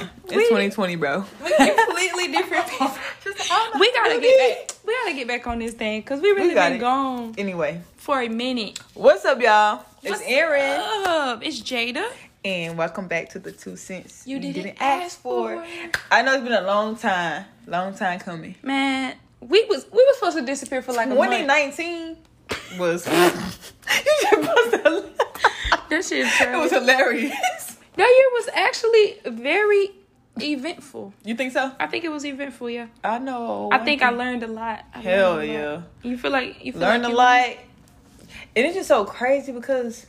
It's 2020, bro. We completely different people. we gotta get back. We gotta get back on this thing because we really got been it. gone Anyway, for a minute. what's up, y'all? It's Erin. Up? It's Jada. and welcome back to the two cents You didn't ask for. I know it's been a long time, long time coming. Man, we was we was supposed to disappear for like a month. 2019 was you just supposed to. That shit. It was hilarious. That year was actually very eventful. You think so? I think it was eventful. Yeah. I know. I think I learned a lot. I Hell learned a lot. yeah. You feel like you feel learned like a lot. And it's just so crazy because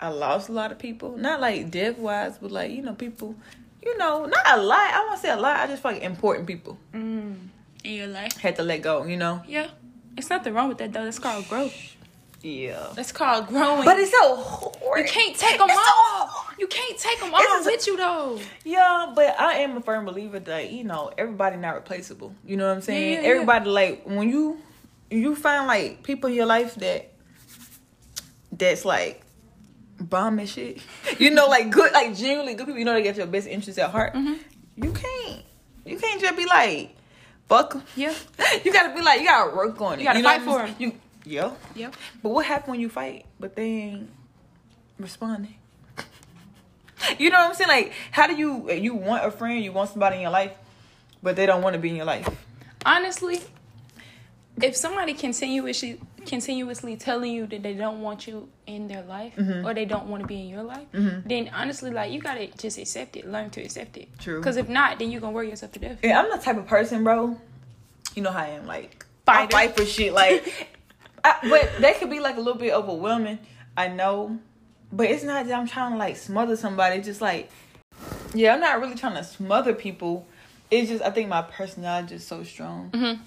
I lost a lot of people. Not like death wise, but like, you know, people, you know, not a lot. I won't say a lot. I just feel like important people Mm, in your life. had to let go, you know? Yeah. It's nothing wrong with that though. That's called growth. Yeah. That's called growing. But it's so hard. you can't take them It's so all. You can't take them It's all just- with you though. Yeah, but I am a firm believer that, you know, everybody not replaceable. You know what I'm saying? Yeah, yeah, yeah. everybody like when you you find like people in your life that that's like bomb and shit. You know, like good like genuinely good people, you know they get your best interests at heart. Mhm. You can't you can't just be like fuck 'em. Yeah. You gotta be like you gotta work on it. You gotta know fight for I'm for 'em. saying? You yeah. Yep. But what happened when you fight, but they ain't responding? You know what I'm saying? Like, how do you you want a friend, you want somebody in your life, but they don't want to be in your life? Honestly, if somebody continuously continuously telling you that they don't want you in their life Mhm. or they don't want to be in your life, Mhm. then honestly, like you gotta just accept it, learn to accept it. True. Because if not, then you're gonna worry yourself to death. And I'm the type of person, bro. You know how I am. Like, Fighter. I fight for shit. Like, I, but that could be like a little bit overwhelming. I know, but it's not that I'm trying to like smother somebody. It's just like, yeah, I'm not really trying to smother people. It's just I think my personality is so strong, Mhm.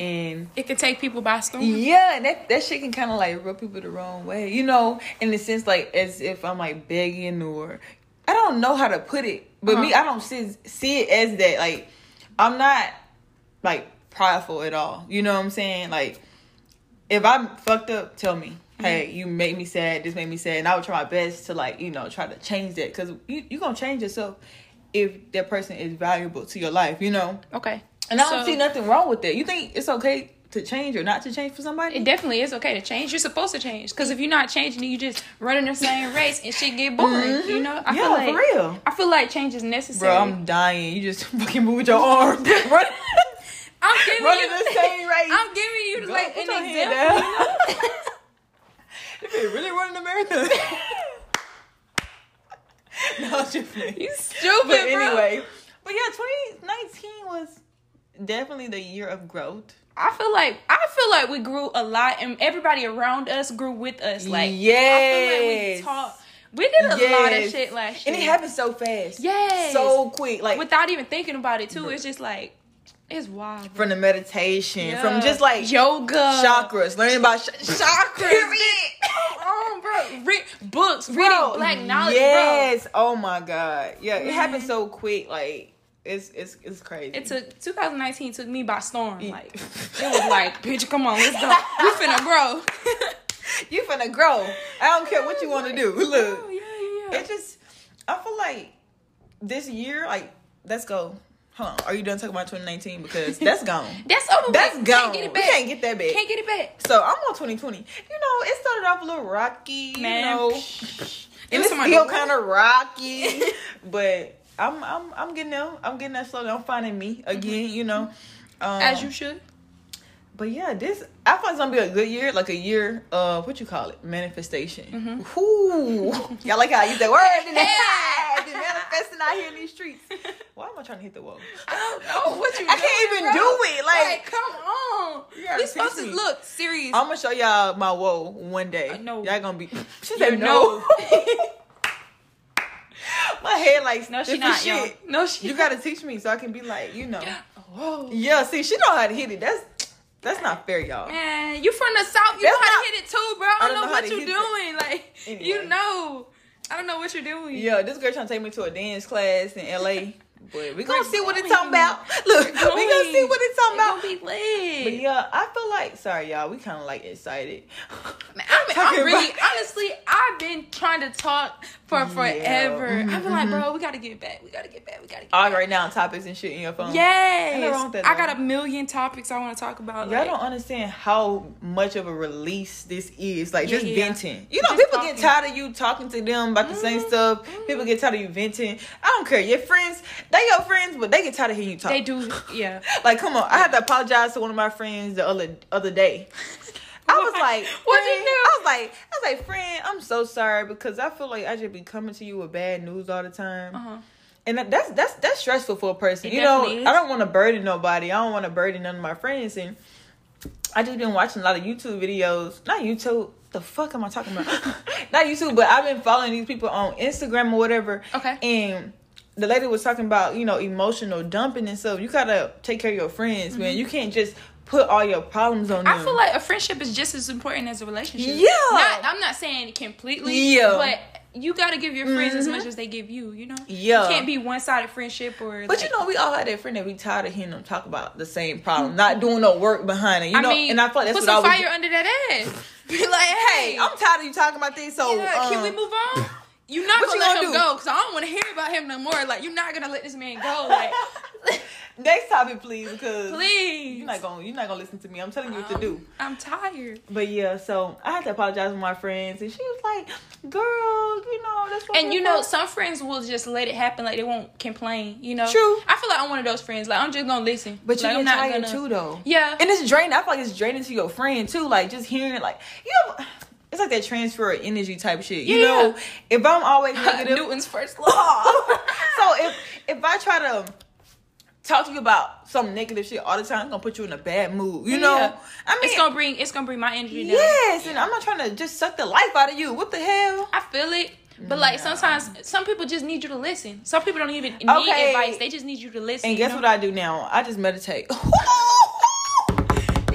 and It could take people by storm. Yeah, and that, that shit can kind of like rub people the wrong way, you know, in the sense like as if I'm like begging or I don't know how to put it, but me, Uh-huh. I don't see see it as that. Like I'm not like prideful at all. You know what I'm saying? Like if I'm fucked up, tell me. Hey, you made me sad. This made me sad, and I would try my best to like you know try to change that because you you gonna change yourself if that person is valuable to your life. You know, Okay. and I don't So- see nothing wrong with that. You think it's okay to change or not to change for somebody? It definitely is okay to change. You're supposed to change because if you're not changing, you just running the same race and shit get boring. Mhm. You know, I yeah, feel like for real. I feel like change is necessary. Bro, I'm dying. You just fucking move your arm. I'm giving running you the same race. I'm giving you Go, like an your hand example. If they really running the marathon. no, just. You stupid, But bro. anyway, but yeah, 2019 was definitely the year of growth. I feel like I feel like we grew a lot, and everybody around us grew with us. Like I feel like we Yes. taught. We did a lot of shit last year, And it happened so fast. Yeah, So quick. Like without even thinking about it too. It's just like it's wild. from the meditation, Yeah. from just like yoga, chakras, learning about sh- chakras. On, bro. Read books, reading black knowledge, Yes. Oh my god. Yeah, it happened so quick. Like it's it's it's crazy. It took 2019 took me by storm. Like it was like, bitch, come on, let's go. We finna grow. you finna grow. I don't care what you want to do. Look, Oh, yeah, yeah. it just. I feel like this year, like, let's go. Hold on. Are you done talking about 2019? Because that's gone. That's over. That's with. gone. Can't get it We can't get that back. Can't get it back. So I'm on 2020. You know, it started off a little rocky. Man. You know, It and it's still kind of rocky, but I'm I'm I'm getting there. I'm getting there slowly. I'm finding me again. You know, um, As you should. But yeah, this I thought it's gonna be a good year, like a year of what you call it, manifestation. Mm-hmm. Ooh, y'all like how I use that word? Been manifesting out here in these streets. Why am I trying to hit the wall? I don't know what you. I can't even bro. do it. Like, Like, come on. We supposed teach to look serious. I'm gonna show y'all my whoa one day. Uh, no. y'all gonna be. She said no. my head like no, she not. Yo. shit. No, she. You gotta teach me so I can be like, you know. Whoa. Yeah, see, she know how to hit it. That's that's not fair, y'all. Man, you from the south. You That's know how not- to hit it too, bro. I don't, don't know know what you're doing. Like, Anyway. you know. I don't know what you're doing. Yeah, this girl trying to take me to a dance class in LA. But we gonna see what it's talking about. Look, we gonna see what it's talking about. be lit. But yeah, I feel like sorry y'all, we kinda like excited. Man, I'm I'm really about- honestly, I've been trying to talk for Yeah. forever. Mhm, I've been like, bro, we gotta get back. We gotta get back. We gotta get All back. right now topics and shit in your phone. Yes, Ain't nothing wrong with that, I got a million topics I want to talk about. Y'all like- don't understand how much of a release this is. Like Yeah, just yeah. venting. You know, Just people talking. get tired of you talking to them about the same Mhm, stuff. People get tired of you venting. I don't care. Your friends, they your friends, but they get tired of hearing you talk. They do, yeah. Like, come on. I had to apologize to one of my friends the other other day. I was like, What'd you do? I was like, I was like, friend, I'm so sorry because I feel like I should be coming to you with bad news all the time. Uh-huh. And that, that's that's that's stressful for a person. It you know, is. I don't want to burden nobody. I don't want to burden none of my friends. And I just been watching a lot of YouTube videos. Not YouTube. The fuck am I talking about? Not YouTube, but I've been following these people on Instagram or whatever. Okay. And the lady was talking about you know emotional dumping and stuff. You gotta take care of your friends, man. You can't just put all your problems on them. Mm-hmm. I feel like a friendship is just as important as a relationship. Yeah. Not, I'm not saying completely. Yeah. But you gotta give your friends as Mhm. much as they give you. You know. Yeah. You can't be one sided friendship or. But like- you know, we all had that friend that we tired of hearing them talk about the same problem, not doing no work behind it. You know, mean, and I feel like that's put what some I was. fire under that ass. Be like, hey, I'm tired of you talking about this. So yeah, can um, we move on? You're not What gonna you let gonna him do? go because I don't want to hear about him no more. Like, you're not gonna let this man go. Like, Next topic, please, because please. you're not gonna you're not gonna listen to me. I'm telling you what to do. I'm tired. But yeah, so I had to apologize to my friends, and she was like, "Girl, you know that's what." And you know, for." some friends will just let it happen. Like they won't complain. You know. True. I feel like I'm one of those friends. Like I'm just gonna listen. but you like, get I'm not tired gonna. too, though. Yeah. and it's draining. I feel like it's draining to your friend too. Like just hearing, it, like you know, it's like that transfer of energy type shit. You Yeah. know, if I'm always negative, Newton's first law. so if if I try to talk to you about some negative shit all the time, it's gonna put you in a bad mood. You know, Yeah. I mean, it's gonna bring it's gonna bring my energy down. yes, and I'm not trying to just suck the life out of you. What the hell? I feel it. But like Nah. sometimes some people just need you to listen. Some people don't even need Okay. advice. They just need you to listen. And you guess know? what I do now? I just meditate.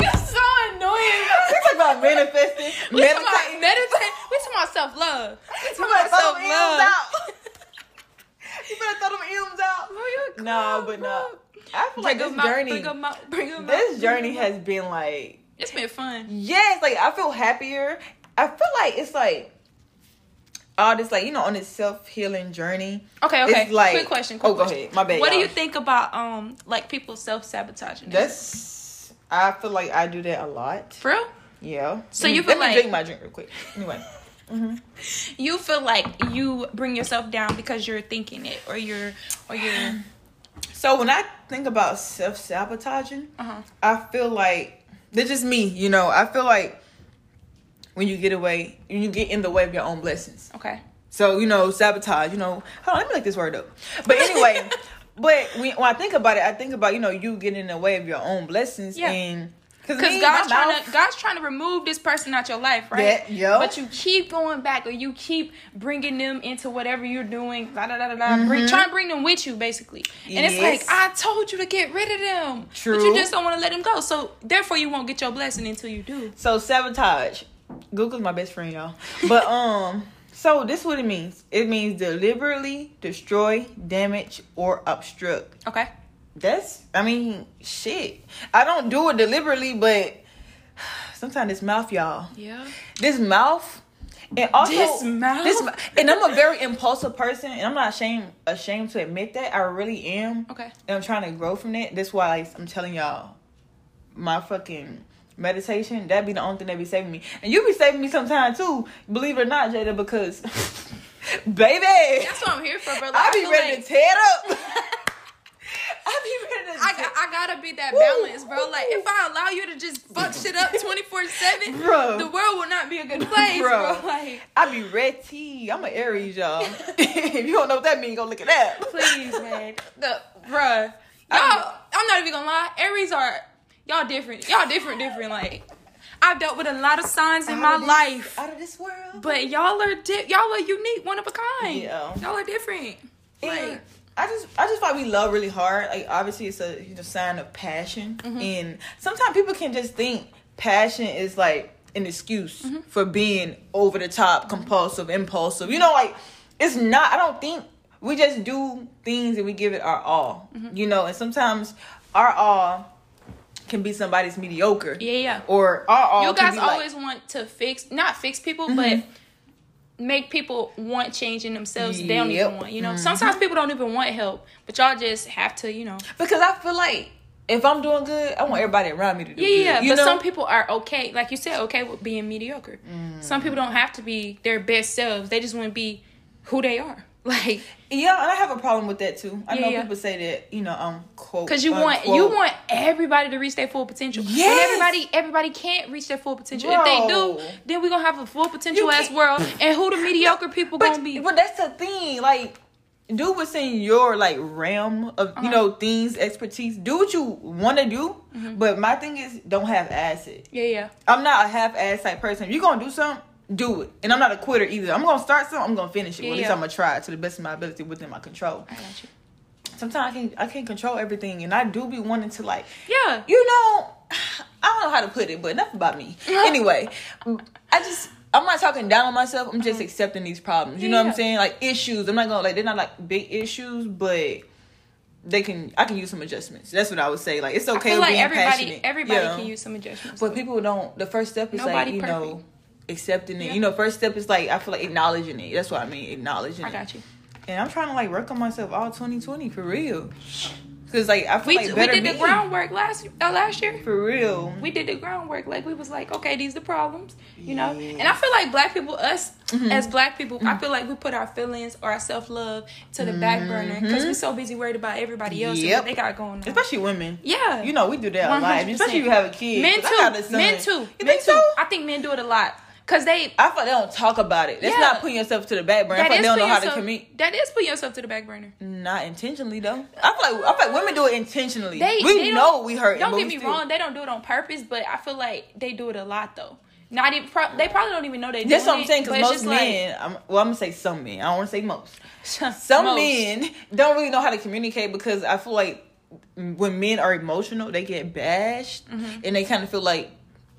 You're so annoying. we talk about manifesting, We talking about meditating. meditate. We talking about self love. We You talking about self love. out. you better throw them M's out. Oh, no, No, but no. I feel like this out. journey, Bring them out. Bring them out. this bring journey has been like, It's been fun. yes, like I feel happier. I feel like it's like all this, like you know, on this self healing journey. Okay, okay. It's like, quick question. Quick oh, go question. ahead. My bad. What do y'all. you think about um like people self sabotaging? That's. I feel like I do that a lot. for real? Yeah. So you feel Let me like- drink my drink real quick. Anyway. You feel like you bring yourself down because you're thinking it, or you're, or you're. So when I think about self sabotaging, Uh huh. I feel like they're just me. You know, I feel like when you get away, when you get in the way of your own blessings. Okay. So you know, sabotage. You know, hold on, let me look this word up. But anyway, but when, when I think about it, I think about you know you getting in the way of your own blessings Yeah. and Because God's trying mouth- to God's trying to remove this person out your life, right? Yeah, yeah. But you keep going back, or you keep bringing them into whatever you're doing. Da da da da. da. Bring, trying to bring them with you, basically. And it's Mm-hmm. Like I told you to get rid of them, but you just don't want to let them go. So therefore, you won't get your blessing until you do. So sabotage. Google's my best friend, y'all. But um, so this is what it means. It means deliberately destroy, damage, or obstruct. Okay. That's I mean, shit. I don't do it deliberately, but sometimes this mouth, y'all. Yeah. This mouth. And also This mouth? this and I'm a very impulsive person, and I'm not ashamed ashamed to admit that. I really am. Okay. And I'm trying to grow from that. That's why like, I'm telling y'all, my fucking meditation, that'd be the only thing that be saving me. And you be saving me sometimes too, believe it or not, Jada, because baby, That's what I'm here for, bro. Like, I be ready like- to tear it up. I be ready to I, tear- got, I that balance, bro. Like if I allow you to just fuck shit up twenty four seven, Bro. the world will not be a good place, bro. Bro. Like I be ready. I'm an Aries, y'all. if you don't know what that means, go look at that. please, man, the bruh, y'all. I'm not even gonna lie. Aries are y'all different. Y'all different, different. Like I've dealt with a lot of signs in my this- life, out of this world. but y'all are di- y'all are unique, one of a kind. Yeah. y'all are different. And Like I just I just thought we love really hard. Like obviously it's a, it's a sign of passion. Mm-hmm. And sometimes people can just think passion is like an excuse Mm-hmm. for being over the top, compulsive, impulsive. You know, like it's not I don't think we just do things and we give it our all. Mm-hmm. You know, and sometimes our all can be somebody's mediocre. Yeah, yeah. Or our all you can guys be like- Mm-hmm. always want to fix, not fix people, but make people want change in themselves. They don't even want, you know. Sometimes people don't even want help, but y'all just have to, you know. because I feel like if I'm doing good, I want everybody around me to do Yeah, good. yeah. You But know? some people are okay, like you said, okay with being mediocre. Mm. Some people don't have to be their best selves. They just want to be who they are. Like, Yeah, and I have a problem with that too. I Yeah, know yeah. people say that, you know, um, quote, Cause you want unquote. you want everybody to reach their full potential. Yeah, everybody everybody can't reach their full potential. If they do, then we're gonna have a full potential You ass can't- world. And who the mediocre people but, gonna be? But that's the thing, like, do what's in your like realm of Uh-huh. you know things, expertise. Do what you want to do, Mm-hmm. but my thing is don't have ass it. yeah, yeah. I'm not a half ass type person. If you're gonna do something, do it. And I'm not a quitter either. I'm gonna start something, I'm gonna finish it. Yeah, at least. I'm gonna try it to the best of my ability within my control. I got you. Sometimes I can't I can't control everything and I do be wanting to like Yeah. you know, I don't know how to put it, but enough about me. anyway, I just I'm not talking down on myself. I'm just mm-hmm. accepting these problems. You know what I'm saying? Like issues. I'm not gonna like they're not like big issues, but they can I can use some adjustments. That's what I would say. Like it's I okay feel with like everybody passionate. everybody Yeah. can use some adjustments. But people don't. The first step is Nobody like you perfect. know accepting it. Yeah. You know, first step is like I feel like acknowledging it. That's what I mean, acknowledging I got you. And I'm trying to like work on myself all 2020 for real. Cause like I feel We, like we better did the me. groundwork last uh, last year. for real. We did the groundwork. Like we was like, okay, these are the problems, you know. Mm-hmm. And I feel like black people, us as black people, I feel like we put our feelings or our self love to the back burner because we're so busy worried about everybody else and Mm-hmm. Yep. what they got going on. Especially women. yeah, You know, we do that a lot. Especially if you have a kid. men 'Cause I got a too. son. Men too. You men think too. so? I think men do it a lot because they. I feel they don't talk about it. That's Yeah. not putting yourself to the back burner. I feel they don't know putting how to yourself- commit. That is putting yourself to the back burner. Not intentionally though. I feel like I feel like women do it intentionally. They we they know we hurt. Don't get me wrong. They don't do it on purpose, but I feel like they do it a lot though. Not even. Pro- they probably don't even know they. That's what I'm saying. Because most men, I'm, well, I'm gonna say some men. I don't want to say most. Some most. men don't really know how to communicate because I feel like when men are emotional, they get bashed, Mm-hmm. and they kind of feel like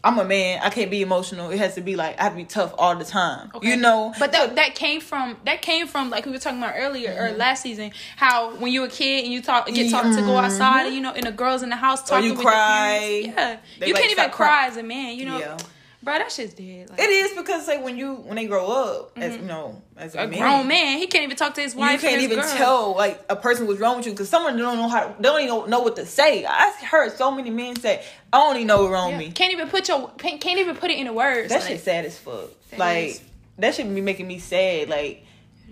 I'm a man. I can't be emotional. It has to be like I have to be tough all the time. Okay. You know. But that that came from that came from like we were talking about earlier Mm-hmm. or last season how when you're a kid and you talk get taught to go outside and you know and the girls in the house talking Mm-hmm. you with cry. Yeah, They, you like, can't even stop cry as a man. You know, Yeah. Bro, that shit's dead. Like, It is because like when you when they grow up as you know as a, Mm-hmm. a man, grown man, he can't even talk to his wife. you can't and his even girl. tell like a person what's wrong with you because someone don't know how they don't even know what to say. I heard so many men say I don't even know what's wrong Yeah. with me. Can't even put your can't can't even put it into words. That like, shit sad as fuck. That like is. that should be making me sad. Like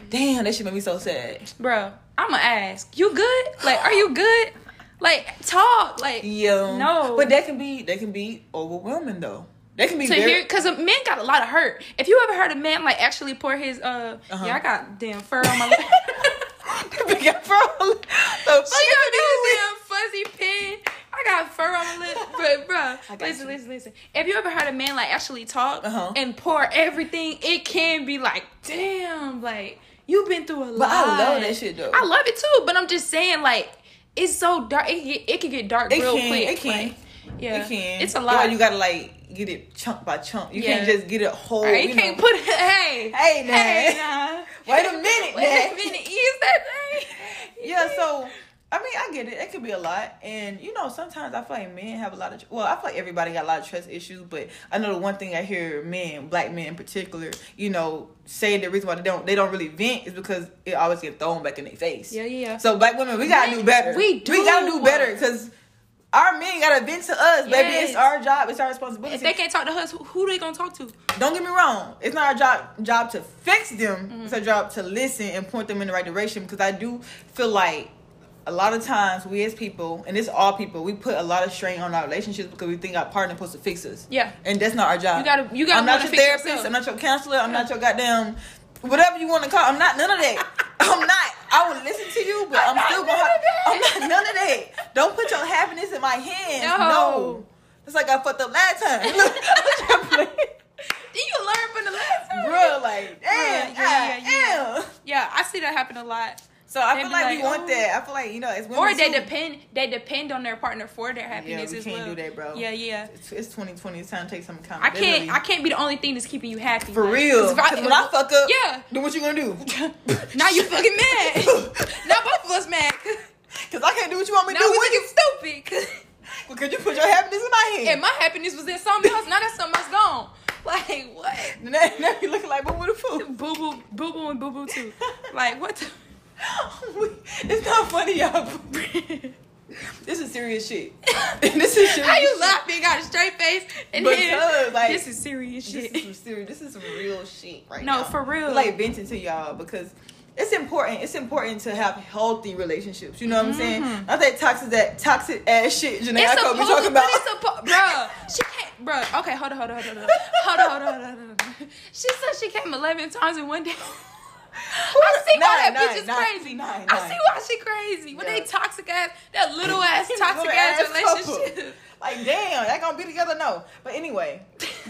damn, that should make me so sad. bro. I'ma ask, you good? Like, are you good? Like, talk. Like, Yeah. No. But that can be that can be overwhelming though. That can be to very hear because a man got a lot of hurt. If you ever heard a man like actually pour his uh Uh-huh. yeah I got damn fur on my lip. Big ass fro. The fuck she you got this damn fuzzy pen. I got fur on my lip, but bro, listen, you. listen, listen. If you ever heard a man like actually talk Uh-huh. and pour everything, it can be like, damn, like you've been through a lot. But I love that shit though. I love it too, but I'm just saying, like, it's so dark. It it can get dark It real can, quick. it can. like, yeah, It can. It's a lot. why you gotta like get it chunk by chunk. You can't just get it whole. Right, you you can't know. put it. Hey, Hey, now. hey, nah. Wait a minute, Wait a minute, use that thing. Yeah, so I mean, I get it. It could be a lot, and you know, sometimes I feel like men have a lot of. Well, I feel like everybody got a lot of trust issues, but I know the one thing I hear men, black men in particular, you know, say the reason why they don't they don't really vent is because it always get thrown back in their face. Yeah, yeah, yeah. So black women, we gotta do better. we do. We gotta do. do better because. Our men gotta vent to us, baby. Yes. It's our job. It's our responsibility. If they can't talk to us, who, who they gonna talk to? Don't get me wrong. It's not our job job to fix them. Mm-hmm. It's our job to listen and point them in the right direction. Because I do feel like a lot of times we as people, and it's all people, we put a lot of strain on our relationships because we think our partner supposed to fix us. Yeah. and that's not our job. You gotta- you gotta I'm not your therapist. yourself. I'm not your counselor. I'm not your goddamn whatever you want to call. I'm not none of that. I'm not. I will listen to you, but I'm, I'm still gonna. I'm not none of that. Don't put your happiness in my hands. No. No. It's like I fucked up last time. Look, I'm trying to. Did you learn from the last time? Bro, like, damn, yeah, yeah, yeah. damn. Yeah, I see that happen a lot. So I feel like, like, we want oh. that. I feel like you know, as women Or they too, depend they depend on their partner for their happiness yeah, we can't well. do that, bro. Yeah, yeah. It's, it's 2020. It's time to take some I can't I can't be the only thing that's keeping you happy. For like, real. 'cause if I- Because when I fuck up, Yeah. then what you gonna do? Now you fucking mad. now both of us mad. Because I can't do what you want me to do. Now we looking stupid. Because you put your happiness saying. And my happiness was in something else. Now that something else gone. Like what? now, now you looking like boo boo the fool. Boo boo, boo boo, and boo boo too. Like what? The- it's not funny, y'all. this is serious shit. this is serious How you shit. laughing? Got a straight face and Because, then like, this is serious shit. This is some serious. This is some real shit right No, now. for real. Like venting to y'all because it's important. It's important to have healthy relationships. You know what I'm saying? Mm-hmm. Not that toxic, that toxic ass shit. Janae, I could be talking about. it's supposed, bruh. She can't, bruh. Okay, hold on, hold on, hold on, hold on, hold on, hold on, hold on. She said she came eleven times in one day. I see why that Nine, bitch is nine, nine, crazy. nine, I see why she crazy. When Yeah. they toxic ass, that little ass toxic ass couple. relationship. Like damn, y'all gonna be together? No. But anyway,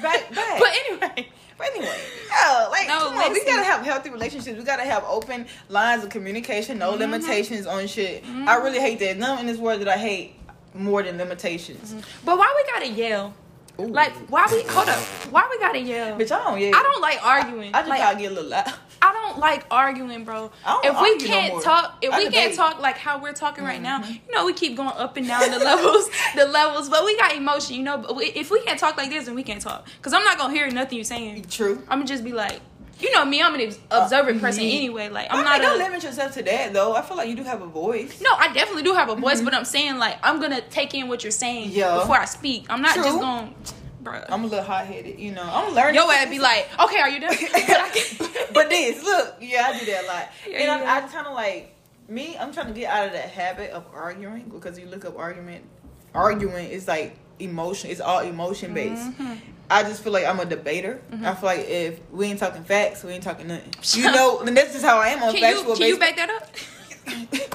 back back. But anyway, But anyway, yeah, like No, come on, we gotta have healthy relationships. We gotta have open lines of communication, no Mm-hmm. limitations on shit. I really hate that. None in this world that I hate more than limitations. but why we gotta yell? Ooh. Like, why we hold up? Why we gotta yell? bitch, I don't. yell. I don't like arguing. I just like, gotta get a little loud. I don't like arguing, bro. I don't If we can't more. talk, if I we can't. Mm-hmm. talk like how we're talking right now, you know, we keep going up and down the levels, the levels. But we got emotion, you know. But we, if we can't talk like this, then we can't talk. Cause I'm not gonna hear nothing you're saying. True. I'm gonna just be like, you know me. I'm an observant person yeah. anyway. Like I'm I'm not. not Don't a. limit yourself to that though. I feel like you do have a voice. No, I definitely do have a voice, but I'm saying like I'm gonna take in what you're saying Mm-hmm. Yeah. before I speak. I'm not True. just going, bruh. I'm a little hot headed, you know. I'm learning. Your ass be like, okay, are you done? but but this, look, yeah, I do that a lot. Yeah, and I'm, yeah. I kind of like me. I'm trying to get out of that habit of arguing because you look up argument. Arguing is like emotion. It's all emotion based. Mm-hmm. I just feel like I'm a debater. I feel like if we ain't talking facts, we ain't talking nothing. You know, and that's just how I am on Can factual you can you back that up?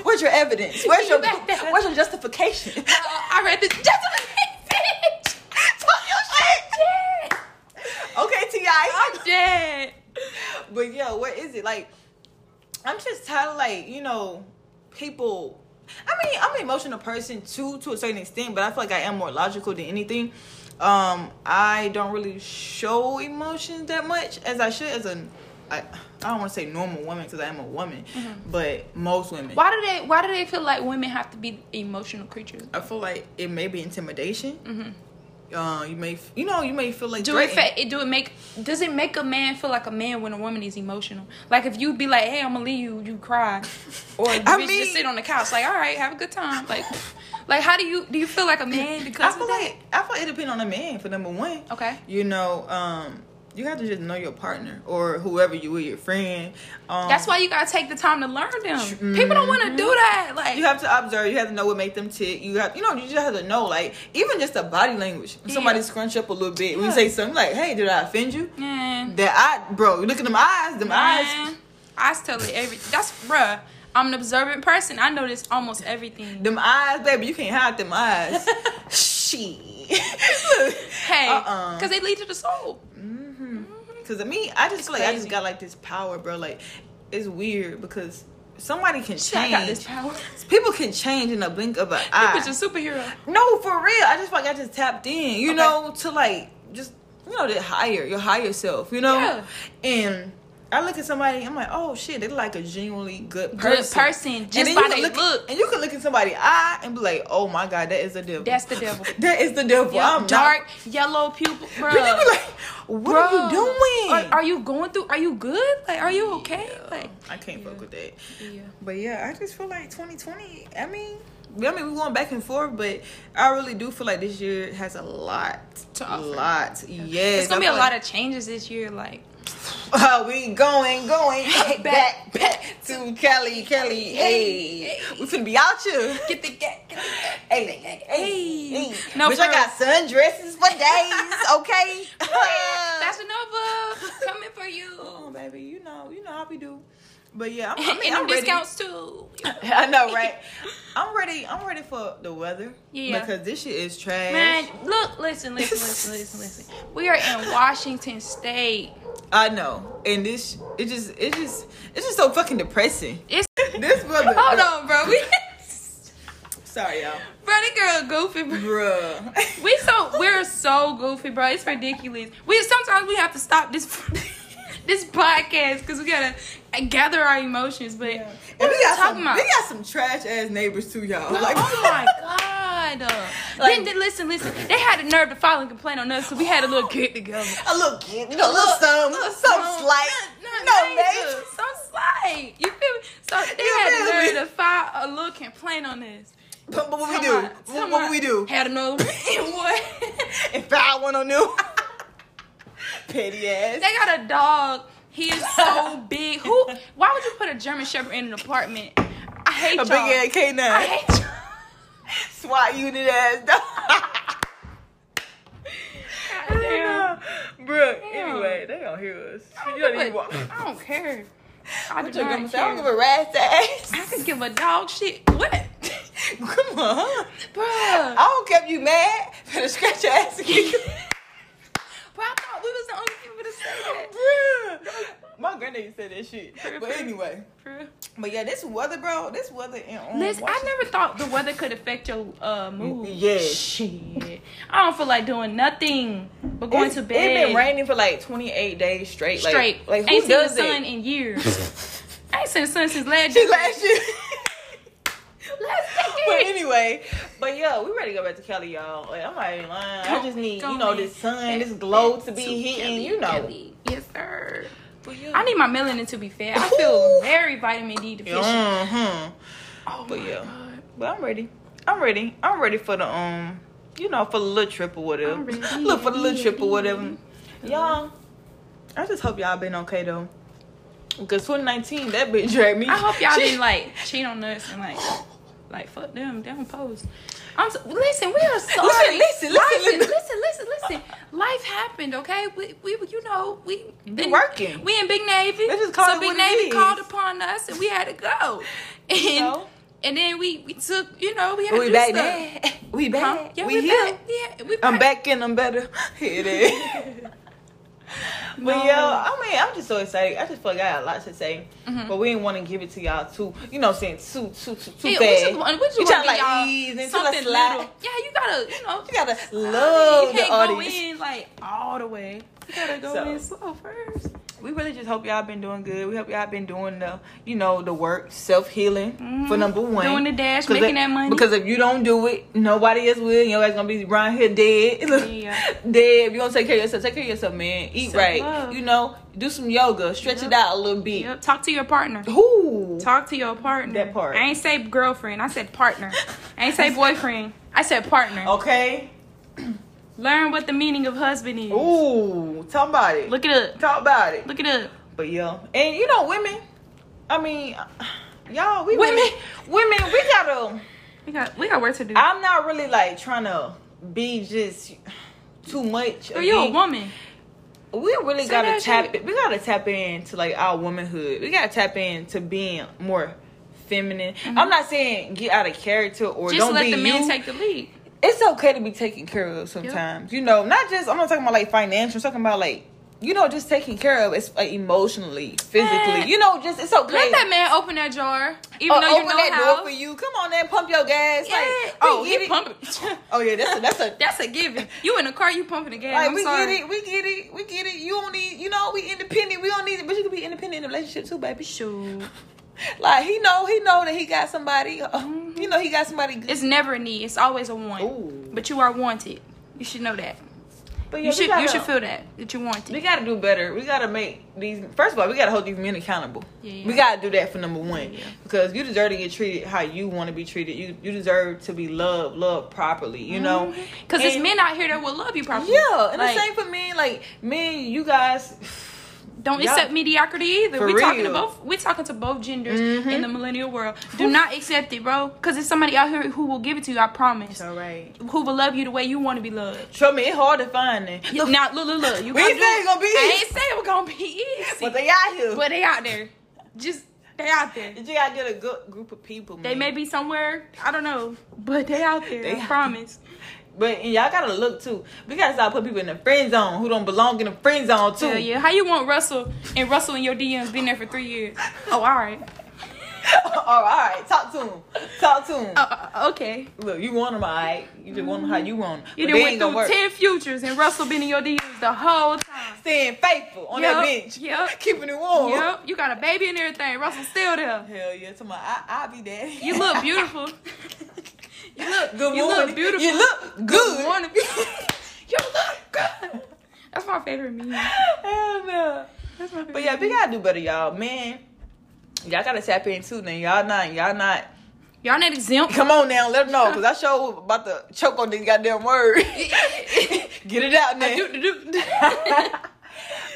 Where's your evidence? Where's Can your you back that up? Where's your justification? Uh, I read this. Just bitch. Talk your shit. I'm dead. But yeah, what is it like? I'm just tired of like you know people. I mean, I'm an emotional person too, to a certain extent, but I feel like I am more logical than anything. Um, I don't really show emotions that much as I should as a. I, I don't want to say normal woman because I am a woman, but most women. Why do they Why do they feel like women have to be emotional creatures? I feel like it may be intimidation. Uh, you may, you know, you may feel like Do it, threatened. fa- it do it make does it make a man feel like a man when a woman is emotional? Like if you be like, "Hey, I'm gonna leave you," you cry, or the I mean- just sit on the couch like, "All right, have a good time." Like, like how do you do you feel like a man because I feel of that? like I feel it depends on the man for number one. Okay. You know, um, you have to just know your partner or whoever you with, your friend. Um, That's why you gotta take the time to learn them. People don't want to do that. Like you have to observe. You have to know what make them tick. You have, you know, you just have to know, like, even just the body language. When somebody scrunch up a little bit, when you say something like, "Hey, did I offend you?" man, That I, bro, look at them eyes. Them eyes. man, I tell it every. That's bruh. I'm an observant person. I notice almost everything. Them eyes, baby. You can't hide them eyes. Shit. Hey, Uh-uh. because they lead to the soul. Cause of me, I just feel like I just got like this power, bro. Like it's weird because somebody can change. got this power. People can change in a blink of an eye. You're a superhero. No, for real. I just feel like I just tapped in, you Okay. know, to like just you know, the higher, your higher self, you know? Yeah. And I look at somebody, I'm like, oh shit, they're like a genuinely good person. Good person. person, And just by you they look, look. And you can look at somebody eye and be like, oh my god, that is the devil. That's the devil. that is the devil. Yeah, I'm dark yellow pupil, bro. Not, People be like, what are you doing? Are, are you going through? Are you good? Like, are you okay? Like, I can't fuck with that. yeah. But yeah, I just feel like 2020. I mean, I mean, we going back and forth, but I really do feel like this year has a lot To a offer. lot. Yes, It's gonna be a lot of changes this year. Like, of. we going, going Back, back, back to Cali, Cali. Hey, Hey. we finna be out here. get the get. get the- Hey, Hey. hey, hey. No, Bitch, for I got sundresses for days. Okay. Fashion Nova coming for you. Oh, baby, you know, you know how we do. But yeah, I'm, I and mean, them I'm ready. discounts too. I know, right? I'm ready. I'm ready for the weather. Yeah. Because this shit is trash. Man, look, listen, listen, listen, listen, listen. We are in Washington State. I know, and this it just it just it's just so fucking depressing. It's This brother. hold on, bro. We, Sorry, y'all. bro, the girl goofy, bro. Bruh. We so we're so goofy, bro. It's ridiculous. We sometimes we have to stop this this podcast because we gotta gather our emotions. But And what we got some about? we got some trash ass neighbors too, y'all. Oh like oh my god, night though. Like- then, listen, listen. They had the nerve to file and complain on us, so we had a little get together. A little kid, you know, a little some, some slight, no, no major, some slight. You feel me? So they You had the nerve to file a little complaint on us. But, but what we do? What, what we do? Had another one. what? If I want on new, petty ass. They got a dog. He is so big. Who? Why would you put a German Shepherd in an apartment? I hate A y'all. big ass K I hate y'all. SWAT unit ass dog. Damn. anyway, they gonna hear us. I You don't, don't even a, I don't care. I do not say? I don't give a rat's ass. I could give a dog shit. What? Come on. Bruh. I don't care if you mad. Finna scratch your ass again. But I thought we was the only people to say that. Bruh. My granddaddy said that shit. But anyway. Bruh. But yeah, this weather, bro. This weather in um, Liz, I never thought the weather could affect your uh mood. Yeah. Shit. I don't feel like doing nothing but going It's- to bed. It's been raining for like 28 days straight. Like- straight. Like, who ain't seen the sun it? in years. I ain't seen the sun since last year. Last year. Let's take but anyway, but yeah, we ready to go back to Cali, y'all. Like, I'm not even lying. I just need, you know, this sun, this glow to be hitting, you know. Cali. Yes, sir. But yeah. I need my melanin to be fair. I feel very vitamin D deficient. Mm-hmm. Oh But my yeah. God. But I'm ready. I'm ready. I'm ready for the um, you know, for the little trip or whatever. Look for the little trip or whatever. Y'all, I just hope y'all been okay though. Because 2019, that bitch dragged me. I hope y'all She- didn't like cheat on us and like, like fuck them. They don't pose. I'm so, listen. We are sorry. listen, listen, Life listen. listen, listen, listen. Life happened. Okay, we, we, you know, we We working. We in Big Navy. Let's just call so Big Navy called upon us, and we had to go. And know? and then we we took, you know, we had to We do back stuff. there. We back. Huh? Yeah, we, we, here. back. Yeah, we I'm back and I'm better. Here it is. But No. yeah, I mean, I'm just so excited. I just feel like I got a lot to say, Mhm. but we didn't want to give it to y'all too. You know, what I'm saying too, too, too, too Yeah, fast. we just, we just You tryna, to like, y'all ease into the something slide. little. Yeah, you gotta, you know, You gotta you love the can't go audience. in like all the way. You gotta go So- in slow first. We really just hope y'all been doing good. We hope y'all been doing the, you know, the work, self healing Mhm. for number one. Doing the dash, making that money. Because if you don't do it, nobody else will. Your ass gonna be around here dead. Yeah. dead. If you gonna take care of yourself, take care of yourself, man. Eat right. Self-love. You know, do some yoga, stretch it out a little bit. Yep. Talk to your partner. Ooh. Talk to your partner. That part. I ain't say girlfriend. I said partner. I ain't say boyfriend. I said partner. Okay. Learn what the meaning of husband is. Ooh. Talk about it. Look it up. Talk about it. Look it up. But yeah, and you know, women. I mean, y'all, we Women. women, we gotta. We got we got work to do. I'm not really like trying to be just too much. Are you a woman? We really Say gotta tap. shit. We gotta tap into like our womanhood. We gotta tap into being more feminine. I'm not saying get out of character or Mm-hmm. Just don't let be the men you. take the lead. It's okay to be taken care of sometimes. You know, not just I'm not talking about like financial. I'm talking about like you know just taking care of. It's like emotionally, physically. Man. You know, just it's okay. Let that man open that jar, even Oh, though you open know that how. door for you. Come on, then pump your gas. Yeah. Like, oh, he get it. Oh yeah, that's a that's a That's a given. You in the car, you pumping the gas. like I'm we sorry. get it, we get it, we get it. You don't need, you know, we independent. We don't need it, but you can be independent in a relationship too, baby. Shoot. Like he know, he know that he got somebody. Uh, You know, he got somebody. Good. It's never a need. It's always a want. Ooh. But you are wanted. You should know that. But yeah, You should gotta, you should feel that that you want We gotta do better. We gotta make these. First of all, we gotta hold these men accountable. Yeah, yeah. We gotta do that for number one, Yeah. because you deserve to get treated how you want to be treated. You you deserve to be loved, loved properly. You know, Because there's men out here that will love you properly. Yeah, and Like, the same for men. Like men, you guys. Don't accept mediocrity either. For we talking to both. We talking to both genders Mhm. in the millennial world. Do not accept it, bro. Because there's somebody out here who will give it to you. I promise. All right. Who will love you the way you want to be loved. Show me it's hard to find them. You- Now look, look, look. You We gonna ain't do- say it's gonna be I easy. ain't say it was gonna be easy. But they out here. But they out there. Just they out there. you gotta get a good group of people. They may be somewhere I don't know, but they out there. They I promise. But and y'all gotta look too. We gotta start putting people in the friend zone who don't belong in the friend zone too. Hell yeah. How you want Russell and Russell in your DMs been there for three years? Oh, all right. oh, all right, talk to him. Talk to him. Uh, uh, okay. Look, you want them, all right. You just want them how you want them. You done went through work. ten futures and Russell been in your DMs the whole time. Staying faithful on Yep, that bench. yep. Keeping it warm. Yep. You got a baby and everything. Russell's still there. Hell yeah. To my, I, I'll be daddy. You look beautiful. You look, Good you morning. look beautiful. You look good. morning. you look good. That's my favorite meme. Hell no. That's my favorite. But yeah, we gotta do better, y'all. Man, y'all gotta tap in too. Now y'all not, y'all not. y'all not exempt. Come on now, let them know, cause I show about to choke on these goddamn words. Get it out now.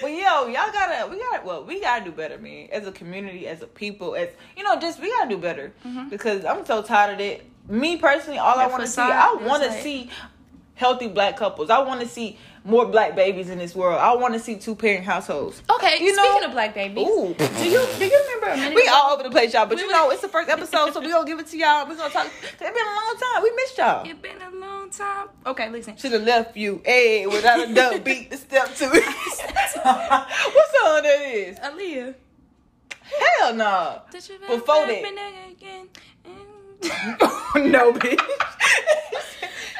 But yo, y'all gotta, we gotta, well, we gotta do better, man. As a community, as a people, as you know, just we gotta do better mm-hmm. because I'm so tired of it. Me personally, all I want to see, I want to like- see healthy black couples. I want to see more black babies in this world. I want to see two parent households. Okay, You speaking know- of black babies, Ooh. do you do you remember a We ago- all over the place, y'all. But We you was- know, it's the first episode, so we gonna give it to y'all. We gonna talk. It's been a long time. We missed y'all. It's been a long time. Okay, listen. Should have left you, hey, without a dub beat to step to it. what song that is? Aaliyah. Hell no. You Before that. No, bitch.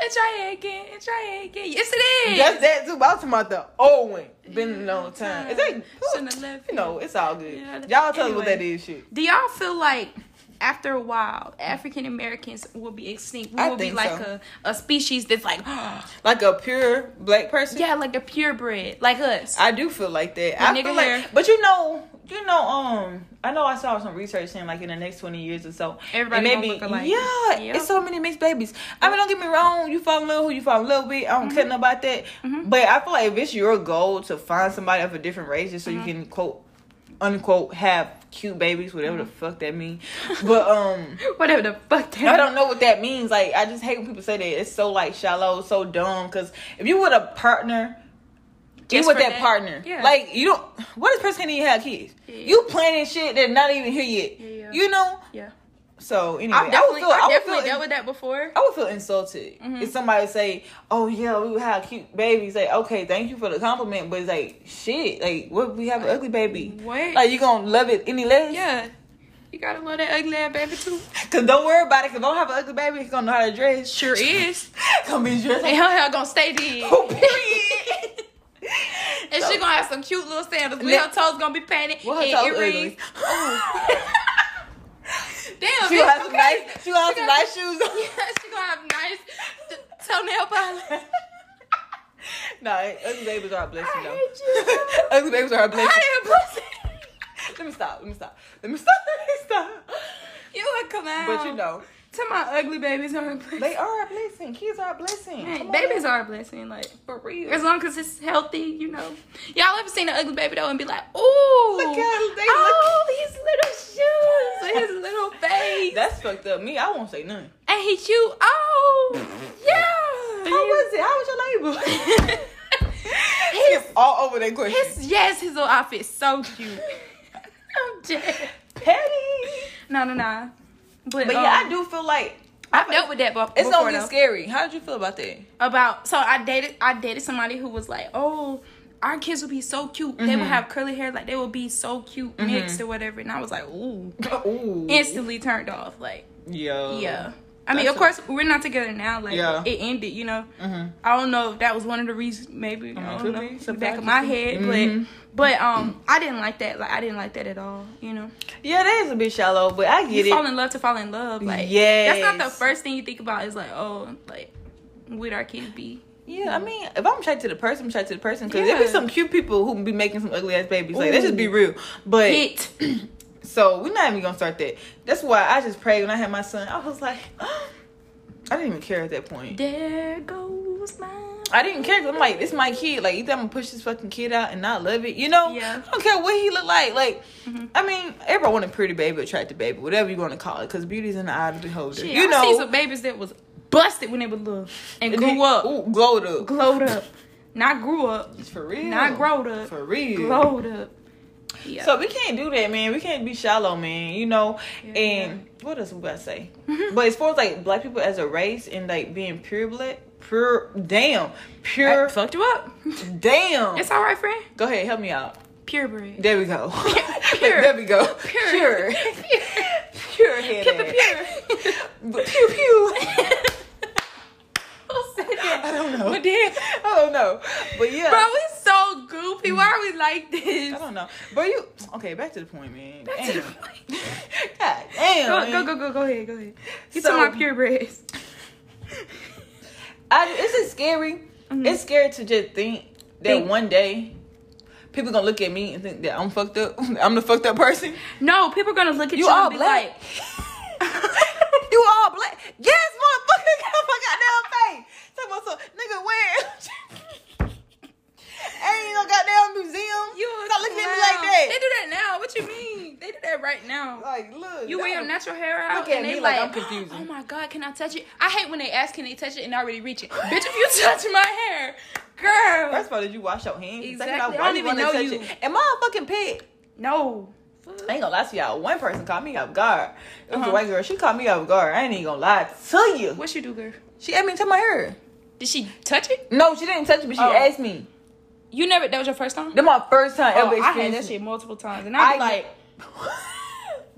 And try again. And try again. Yes, it is. That's that too. But I'm talking about the old one. Been a long time. Is that? Shouldn't You know, it's all good. Yeah, Y'all tell us what anyway. that is, shit. Do y'all feel like after a while, African Americans will be extinct? We I will be like so. a, a species that's like, Like a pure black person. yeah, like a purebred, like us. I do feel like that. I feel like, hair. but you know, you know, um, I know I saw some research saying like in the next twenty years or so, Everybody it gonna may look. Yeah, Yep. it's so many mixed babies. I mean, don't get me wrong, you fall in love who you fall in love with. I don't Mm-hmm. care about that. But I feel like if it's your goal to find somebody of a different race, just so Mm-hmm. you can quote unquote have cute babies, whatever the fuck that means. But um. Whatever the fuck that I don't know what that means. Like, I just hate when people say that. It's so like shallow, so dumb. Because if you with a partner, you Just with that, that? partner. Yeah. Like you don't. What if person can't have kids? Yeah. You planning shit that's not even here yet. Yeah. You know. Yeah. So anyway, I've definitely, I would feel. I've I definitely feel. dealt with that before. I would feel insulted Mhm. if somebody say, "Oh yeah, we would have cute babies." Like, okay, thank you for the compliment, but it's like, shit, like, what if we have an ugly baby? What? Like, you gonna love it any less? yeah. You gotta love that ugly ass baby too. Cause don't worry about it. Cause don't have an ugly baby. He's gonna know how to dress. Sure is. gonna be dressed. And her hair gonna stay dead. Oh, period. And she gonna have some cute little sandals. With her toes gonna be painted. Well, her and toes earrings. Oh. ugly. Damn, She gonna have some nice. She gonna have She some got- nice shoes on. Yeah, she gonna have nice t- toenail polish. nah, ugly babies are a blessing I though. hate you. ugly babies are a blessing. I ain't a pussy. Let me stop. Let me stop. Let me stop. Let me stop. You would come out. But you know, to my ugly babies are a blessing. they are a blessing. Kids are a blessing. Man, Come on babies are a blessing, like for real. as long as it's healthy, you know. Y'all ever seen an ugly baby though and be like, "Ooh, Look at they oh, his little shoes, and his little face, That's fucked up. Me, I won't say none. and he cute. Oh, yeah. How was it? How was your label? Skip all over that question. His yes, his little outfit so cute. I'm dead. Petty. No, no, no. But, But yeah, um, I do feel like I've dealt with that before. it's before. gonna get though. scary. How did you feel about that? about so I dated I dated somebody who was like, oh, our kids would be so cute. They Mm-hmm. would have curly hair, like they would be so cute mixed or whatever. And I was like, ooh, Ooh. instantly turned off. Like, Yeah. yeah. I mean, of course, we're not together now. Like, Yeah. it ended. You know, Mm-hmm. I don't know if that was one of the reasons. Maybe I could don't know. in the back of my head, Mhm. but but um, I didn't like that. Like, I didn't like that at all. You know, Yeah, that is a bit shallow, but I get you it. fall in love to fall in love. Like, Yes. that's not the first thing you think about. Is like, oh, like, would our kids be? Yeah, I mean, if I'm straight to the person, I'm straight to the person. Because there be some cute people who be making some ugly ass babies. Like, let's just be Ooh. real. But Hit. so we're not even gonna start that. That's why I just prayed when I had my son. I was like, I didn't even care at that point. There goes my. I didn't care. i I'm like, this my kid. Like, you think I'm gonna push this fucking kid out and not love it? You know? Yeah. I don't care what he look like. Like, Mhm. I mean, everybody want a pretty baby, attractive baby, whatever you want to call it, because beauty's in the eye of the beholder. Shit, you I know? see some babies that was busted when they were little and And grew up, Ooh, glowed up. glowed up, not grew up, For real. not growed up, For real. glowed up. Yeah. So we can't do that, man. We can't be shallow, man. You know. Yeah. and what else we gotta say? But as far as like black people as a race and like being pure blood, pure, damn, pure, I fucked you up. damn. It's all right, friend. Go ahead, help me out. Purebred. There we go. Pure. there we go. Pure. Pure. Pure. Pure head. Keep it pure. Pew pew. Who said that? I don't know. But then, I don't know. But yeah. bro, we so goofy. Why are we like this? I don't know. But you okay, back to the point, man. Back to damn. the point. God damn. Go, go, go, go, go ahead, go ahead. You So- talking about purebreds? I, it's just scary. Mhm. It's scary to just think that Think- one day people gonna look at me and think that I'm fucked up. I'm the fucked up person. No, people are gonna look at you, You all and be black. like, you all black. Yes, motherfucker, got my goddamn face. Talk about some nigga where? Ain't no goddamn museum. "You a Stop looking at me clown." like that. They do that now. What you mean? They do that right now. Like, look. You wear your natural hair out, Look at and they me like like, I'm confused. Oh my god, can I touch it? I hate when they ask, can they touch it, and already reach it. Bitch, if you touch my hair, girl, First of all, did you wash your hands? Second Exactly. off, I why don't even know you. It? Am I a fucking pig? no. I ain't gonna lie to y'all. One person caught me off guard. It was Uh-huh. a white girl. She caught me off guard. I ain't even gonna lie to you. What she do, girl? She asked me to touch my hair. Did she touch it? No, she didn't touch me. She Oh. asked me. You never. That was your first time. That my first time Oh, ever I had that shit multiple times, and I'd be I- like,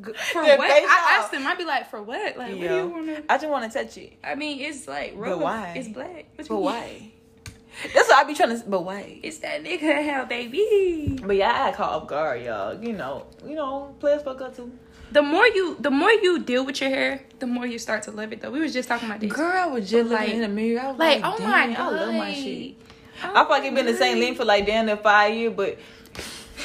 for what? I asked him. I'd be like, for what? Like, what do you wanna? I just want to touch it. I mean, it's like, But why? It's black. What But mean? why? That's what I be trying to. But why? It's that nigga hell, baby. But yeah, I call caught off guard, y'all. You know, you know, players fuck up too. The more you, the more you deal with your hair, the more you start to love it. Though we was just talking about this. Girl, I was just Like- in the mirror. I was like, like, oh my god, I love my shit. Oh I it been the same length for like damn near five years, but.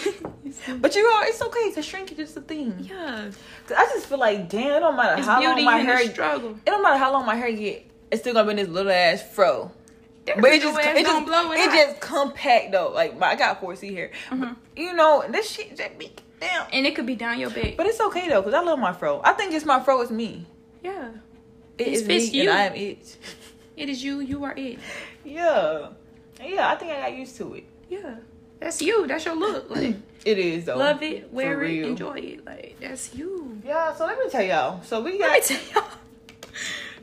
but you know, it's okay to shrink it. Just a thing. yeah, 'Cause I just feel like damn, it don't matter it's how long my hair. the It don't matter how long my hair get. It's still gonna be this little ass fro. But But it just, it just, blow it. it just compact though. Like my, I got 4C hair. Mhm. You know, this shit just be damn. and it could be down your back. But it's okay though, cause I love my fro. I think it's my fro is me. yeah, It It's is me, you. and I am it. it is you. You are it. Yeah, yeah. I think I got used to it. Yeah, that's you. That's your look. Like It is though. love it, wear it, real. enjoy it. Like that's you. Yeah. So let me tell y'all. So we got. Let me tell y'all.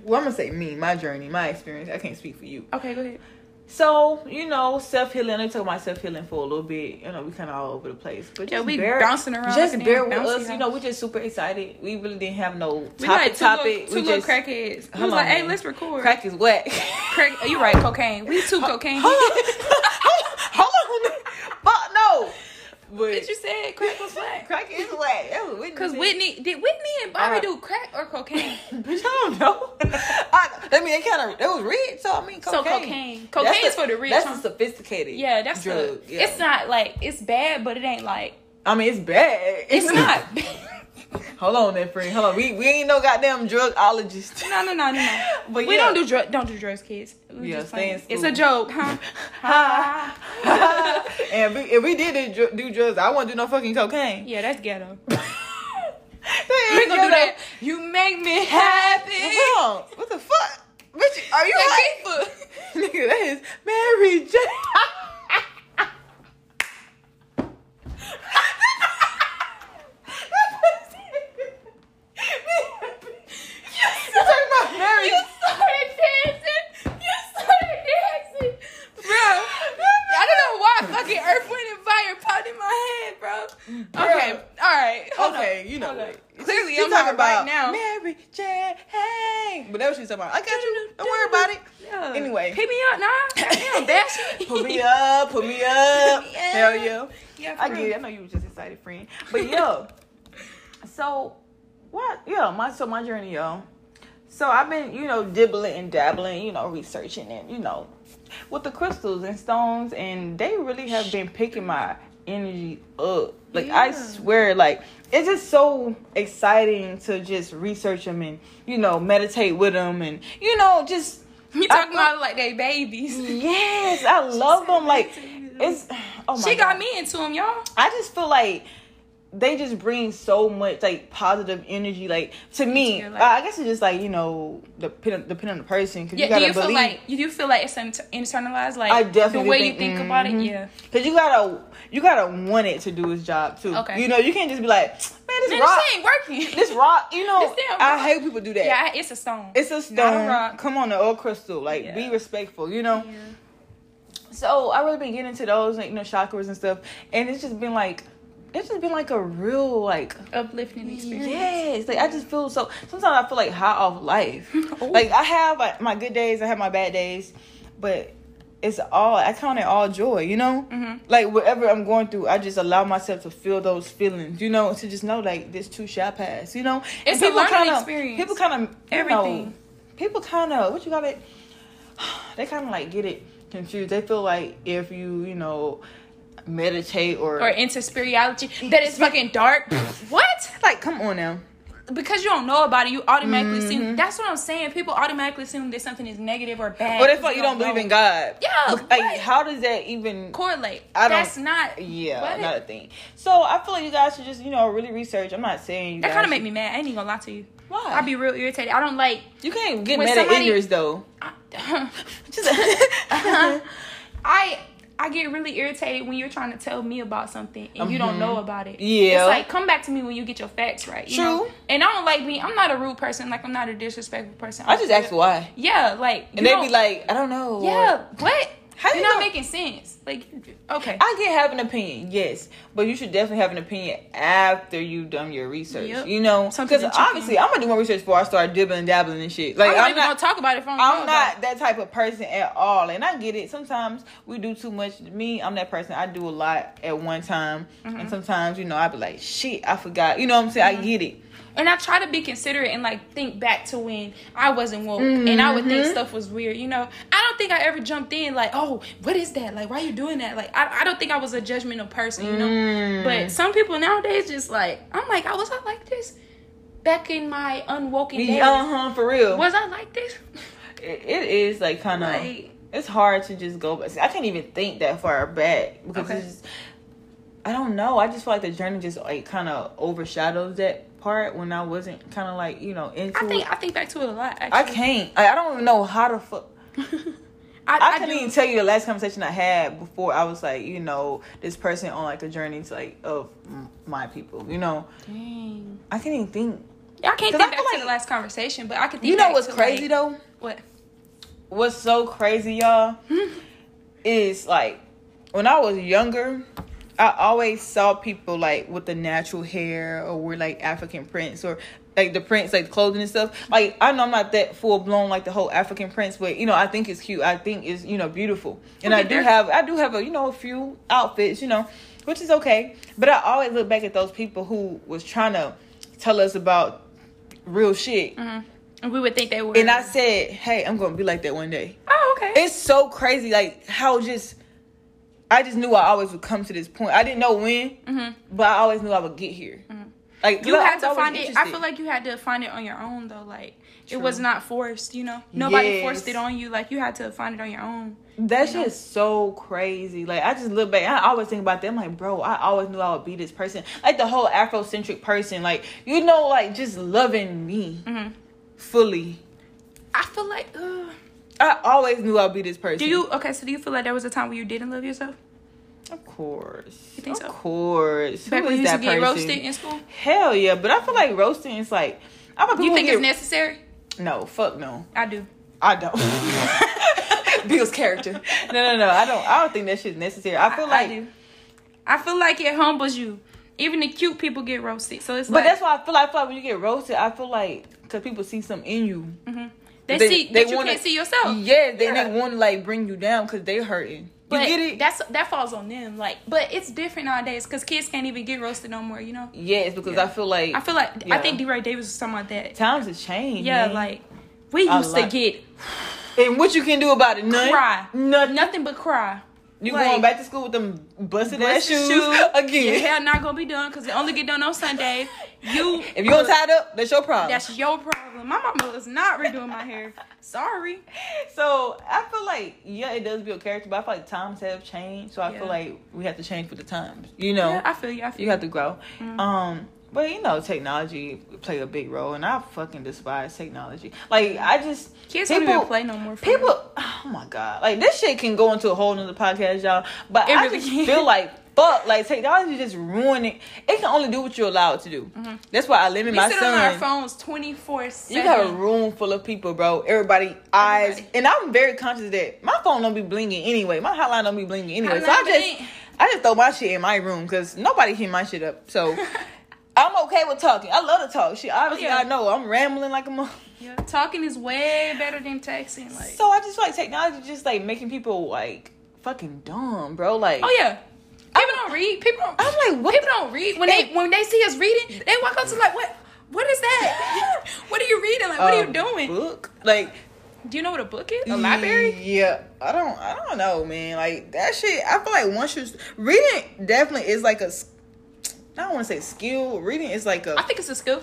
Well, I'm gonna say me, my journey, my experience. I can't speak for you. Okay, go ahead. So you know, self healing. I talk about self healing for a little bit. You know, we kind of all over the place, but Yeah, we bear, bouncing around Just bear with us. You know, we're just super excited. We really didn't have no We topic. like two topic. little, two we little just crackheads. We was like, on, hey, man. let's record. crack is wet. Crack. You right, cocaine. We two cocaine. Hold on, hold on, no. But Did you say crack was whack? crack is. That's what Whitney Cause. Whitney did Whitney and Bobby Uh, do crack or cocaine? Bitch, I don't know. I, I mean, they kind of, it was red, so I mean, cocaine. So cocaine. Cocaine That's is the- for the rich. That's huh? a sophisticated yeah, that's drug. the. yeah. It's not like it's bad, but it ain't like I mean, it's bad. it's not. Hold on, there, friend. Hold on. We we ain't no goddamn drugologist. no, no, no, no, no. But we yeah. don't do drug. Don't do drugs, kids. We Yeah, just stay in playing. It's a joke, huh? Ha. and if we, if we did do, do drugs, I wouldn't do no fucking cocaine. yeah, that's ghetto. we gonna do that. You make me happy. Hold on. What the fuck? Bitch, are you Yeah, right? Keefa. Nigga, that is Mary J. You talking about Mary? You started dancing. You started dancing, bro. I don't know why fucking Earth, Wind, and Fire popped in my head, bro. Okay, all right. Hold Okay, up. you know Hold up. it. Clearly, She I'm talking about right now. Mary J. But that was she talking about. I got you. Don't worry about it. Yeah. Anyway. pick me up, nah. Damn, me. Put me up, put me up. Me Hell yeah. Yeah, I get it. I know you were just excited, friend. But yo, so what? Yeah, my so my journey, yo. So I've been, you know, dibbling and dabbling, you know, researching and you know, with the crystals and stones, and they really have been picking my energy up. Like I swear, like it's just so exciting to just research them and you know meditate with them and you know just You talking thought- about like they babies? Yes, I love them. Like it's oh my she God. got me into them, y'all. I just feel like they just bring so much like positive energy. Like to me, I guess it's just like you know depending depending on the person. Cause Yeah, you gotta do you believe. feel like you do feel like it's internalized? Like I definitely the way think- you think about it. mhm. Yeah, Cause you gotta you gotta want it to do its job too. Okay. You know you can't just be like, man, this man, rock, this ain't working. this rock. You know, I hate people do that. yeah, it's a stone. It's a stone. Not a rock. Come on, the old crystal. Like, be respectful. You know. Yeah. So I really been getting into those, like, you know, chakras and stuff, and it's just been like, it's just been like a real like, Uplifting experience. yes, like I just feel so. Sometimes I feel like high off life. Oh. like I have like, my good days, I have my bad days, but it's all I count it all joy. You know, Mhm. like whatever I'm going through, I just allow myself to feel those feelings. You know, to just know like this too shall pass. You know, It's And a learning kinda- experience. People kind of Everything. people kind of what you got it. they kind of like get it confused. They feel like if you, you know, meditate or, Or into spirituality, that is fucking dark. what? like, come on now. Because you don't know about it, you automatically Mm-hmm. assume. That's what I'm saying. People automatically assume that something is negative or bad. Or they because feel like you don't believe in God. Yeah, Like, what? how does that even? correlate. I don't- That's not. Yeah, What? not a thing. So I feel like you guys should just, you know, really research. I'm not saying That kind of make me mad. I ain't even gonna lie to you. Why? I'd be real irritated. I don't like. You can't get mad at somebody- ignorance though. I, Just I I get really irritated when you're trying to tell me about something and you don't know about it. Mm-hmm. Yeah. It's like come back to me when you get your facts right. you know? True. And I don't like being I'm not a rude person, like I'm not a disrespectful person. I just ask why, Yeah, like and they don't- be like, I don't know. Yeah, what? How You're you not know- making sense. Like okay. I can have an opinion, yes, but you should definitely have an opinion after you've done your research. Yep. You know, because obviously I'm gonna do more research before I start dibbling, and dabbling and shit. Like I'm not I'm even not, gonna talk about it from I'm not that type of person at all, and I get it. Sometimes we do too much. Me, I'm that person. I do a lot at one time, Mm-hmm. and sometimes you know I be like, shit, I forgot. You know what I'm saying? I get it. And I try to be considerate and like think back to when I wasn't woke and I would Mm-hmm. think stuff was weird. You know, I don't think I ever jumped in like, oh, what is that? Like, why are you doing that? Like, I, I don't think I was a judgmental person. You know, Mm. but some people nowadays just like, I'm like, I was I like this back in my unwoken days. Uh huh, for real. Was I like this? It, it is like kind of. Like, it's hard to just go back. I can't even think that far back because Okay. it's just, I don't know. I just feel like the journey just like kind of overshadows that part when I wasn't kind of like you know into I think it. I think back to it a lot. I can't. I, I don't even know how to fuck. I, I, I couldn't even tell you the last conversation I had before I was like, you know, this person on like a journey to like of my people. You know, Dang. I can't even think. I can't think back to like- the last conversation, but I can think. You know what's crazy like, though? What? What's so crazy, y'all, is like when I was younger, I always saw people like with the natural hair or with like African prints or like the prints, like clothing and stuff. Like I know I'm not that full blown like the whole African prints, but you know I think it's cute. I think it's you know beautiful, and Okay, I do there- have I do have a you know a few outfits, you know, which is okay. But I always look back at those people who was trying to tell us about real shit, Mhm. And we would think they were. and I said, hey, I'm gonna be like that one day Oh, okay. it's so crazy like how just I just knew I always would come to this point. I didn't know when, hmm but I always knew I would get here. Like You had to find it. I feel like you had to find it on your own though. Like it was not forced. You know, nobody Yes. forced it on you. Like you had to find it on your own. that you know? is so crazy. Like I just look back, I always think about them. Like, bro, I always knew I would be this person, like the whole Afrocentric person. Like you know, like just loving me hmm fully. I feel like. Uh, I always knew I'd be this person. do you okay? So do you feel like there was a time where you didn't love yourself? Of course. You think of so? course. Back Who when you used to get person? roasted in school. Hell yeah, but I feel like roasting is like. I'm a you think get, it's necessary? No, fuck no. I do. I don't. Bill's character. No, no, no. I don't. I don't think that shit's necessary. I feel like, I. I feel like it humbles you. Even the cute people get roasted. So it's but like that's why I feel like, I feel like when you get roasted, I feel like because people see something in you. mhm. They, they- see they that you wanna- can't see yourself. Yeah, then Yeah. they want to like bring you down because they hurting. You But get it? that's that falls on them. Like, but it's different nowadays because kids can't even get roasted no more. You know. yes, because Yeah. I feel like I feel like Yeah. I think DeRay Davis was talking about that. times have changed. Yeah, man. like we used to get and what you can do about it? None. cry, Nothing. nothing but cry. You Like- going back to school with them busted ass shoes, shoes. Your hair not gonna be done because it only get done on Sunday. You If you don't up, that's your problem. that's your problem. My mama is not redoing my hair. Sorry. So I feel like yeah, it does build character, but I feel like times have changed. So I Yeah. feel like we have to change with the times. You know, Yeah, I feel you. I feel you have to grow. Mhm. Um, but you know, technology play a big role, and I fucking despise technology. Like I just Kids don't people- even play no more. people. Oh my god, like this shit can go into a whole nother podcast, y'all. But It I really just can. feel like. Fuck, like technology just ruining. It It can only do what you're allowed to do. Mhm. That's why I limit We my sit son. on our phones twenty four You got a room full of people, bro. Everybody eyes, Everybody. and I'm very conscious that my phone don't be blinging anyway. My hotline don't be blinging anyway. So I just. I just throw my shit in my room because nobody hear my shit up. So I'm okay with talking. I love to talk. She obviously Yeah. I know I'm rambling like a mo. Yeah, talking is way better than texting. Like, So I just feel like technology just like making people like fucking dumb, bro. Like, oh yeah, people don't read. People don't. I'm like, what? people don't read when they when they see us reading. They walk up to like, what? What is that? what are you reading? Like, what are you doing? Book, like. Do you know what a book is? A library? Yeah, I don't. I don't know, man. Like that shit. I feel like once you reading, definitely is like a. I don't want to say skill. Reading is like a. I think it's a skill.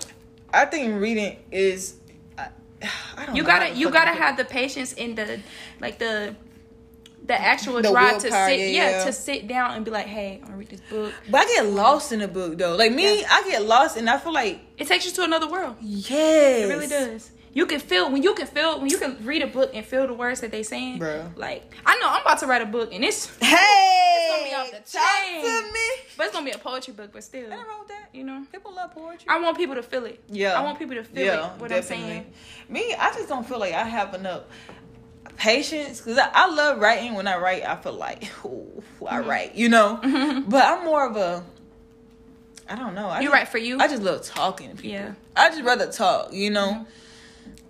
I think reading is. I, I don't You gotta to you gotta have the patience in the like the the actual The drive to sit yeah, yeah, yeah. to sit down and be like, hey, I'm gonna read this book. But I get lost in the book though. Like me, Yeah. I get lost, and I feel like It takes you to another world. yes, It really does. You can feel when you can feel when you can read a book and feel the words that they saying. Bro. Like I know I'm about to write a book and it's Hey, it's gonna be off the chain. to me. but it's gonna be a poetry book, but still, Ain't wrong that. you know. People love poetry. I want people to feel it. Yeah. I want people to feel yeah, it. What definitely. I'm saying. Me, I just don't feel like I have enough patience because I, I love writing. When I write, I feel like, ooh, I Mm-hmm. write, you know. But I'm more of a, I don't know. I You just, write for you. I just love talking to people. Yeah. I just rather talk, you know, Mm-hmm.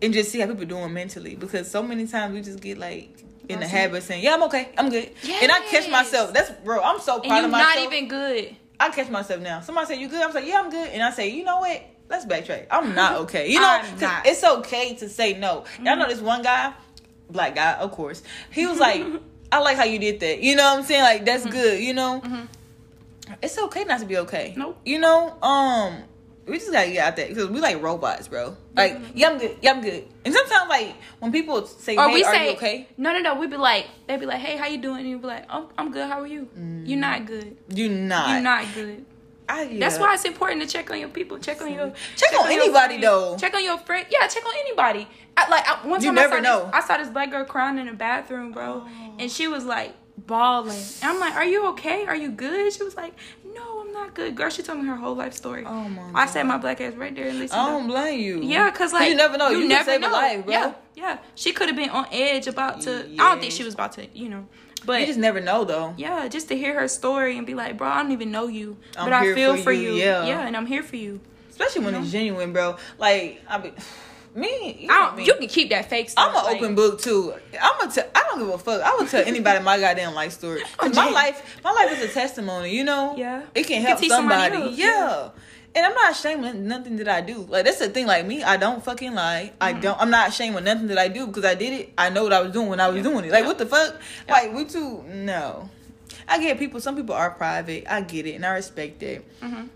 And just see how people doing mentally because so many times we just get like. In the habit of saying, "Yeah, I'm okay, I'm good," and I catch myself. That's bro. I'm so and proud of myself. not even good. I catch myself now. Somebody say you good. I'm like, yeah, I'm good. And I say, you know what? Let's backtrack. I'm not okay. You know, it's okay to say no. Y'all know this one guy, black guy, of course. He was like, I like how you did that. You know what I'm saying? Like that's good. You know, it's okay not to be okay. Nope. You know, um, we just gotta get out there because we like robots, bro. Mm-hmm. Like, yeah, I'm good. Yeah, I'm good. And sometimes, like, when people say, Or "Hey, we say okay?" no, no, no. We be like, they be like, hey, how you doing? And you be like, oh, I'm good. How are you? You're not mm. good. You're not. You're not good. I, yeah. That's why it's important to check on your people. Check on your Check on your anybody, friend. though. Check on your friend. Yeah, check on anybody. I, like I, one time I saw. This, I saw this black girl crying in the bathroom, bro, Oh. and she was like bawling. And I'm like, Are you okay? Are you good? She was like, I'm not good. Girl, she told me her whole life story. Oh my I sat my black ass right there and listened. I don't blame you. yeah, cause like you never know. You, never save know. a life, bro. Yeah, yeah. She could have been on edge about to. I don't think she was about to, you know. But You just never know, though. yeah, just to hear her story and be like, bro, I don't even know you, I'm but I feel for for you, you. yeah. yeah, and I'm here for you. Especially when You know? it's genuine, bro. Like I be, me. You I don't, me. you can keep that fake stuff. I'm an like- open book too. I'm gonna. T- I don't give a fuck. I would tell anybody my goddamn life story. 'Cause my life, my life is a testimony. You know. Yeah. It can help can somebody somebody. yeah. yeah. And I'm not ashamed of nothing that I do. Like that's the thing. Like me, I don't fucking lie. I Mm-hmm. don't. I'm not ashamed of nothing that I do because I did it. I know what I was doing when I was Yeah. doing it. Like Yeah. what the fuck? Like we too. No. I get people. Some people are private. I get it, and I respect it. Mhm.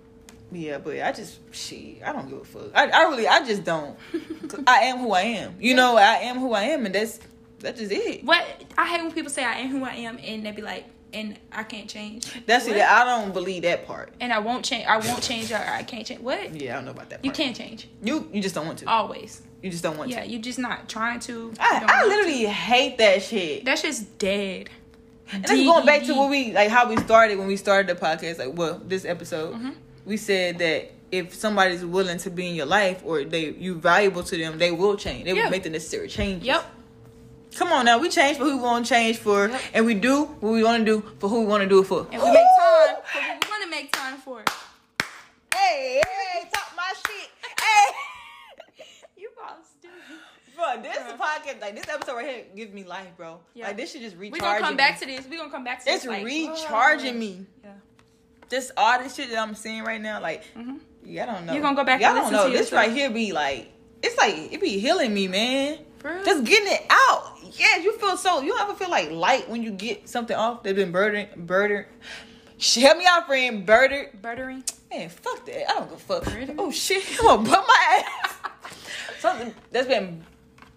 Yeah, but I just shit. I don't give a fuck. I, I really, I just don't. I am who I am. You know, I am who I am, and that's that's just it. What I hate when people say I am who I am, and they be like, and I can't change. That's What? it. I don't believe that part. And I won't change. I won't change. Or I can't change. What? Yeah, I don't know about that. Part. You can't change. You you just don't want to. Always. You just don't want Yeah, to. Yeah, you just not trying to. I, I literally hate that shit. to. That's just dead. And that's going back to what we like how we started when we started the podcast. Like, well, this episode, Mm-hmm. We said that if somebody's willing to be in your life or they you valuable to them, they will change. They Yeah. will make the necessary changes. Yep. Come on now, we change for who we want to change for, Yep. and we do what we want to do for who we want to do it for. And we make time for what we want to make time for. Hey, hey, talk my shit. Hey, You all stupid. bro, this Bruh. podcast, like this episode right here, gives me life, bro. Yeah. Like this should just recharge. We gonna come back to this. We gonna come back to It's this. like, recharging oh. me. Yeah. Just all this shit that I'm seeing right now, like, Mhm. yeah, I don't know. You gonna go back Y'all and don't know. this yourself. right here be like, it's like it be healing me, man. For? Just getting it out. Yeah, you feel so. You ever feel like light when you get something off that's been burdened, burdened. Sh- Help me out, friend. Burdened. Buttering. Man, fuck that. I don't give a fuck. Oh shit, I'm gonna butt my ass. Something that's been,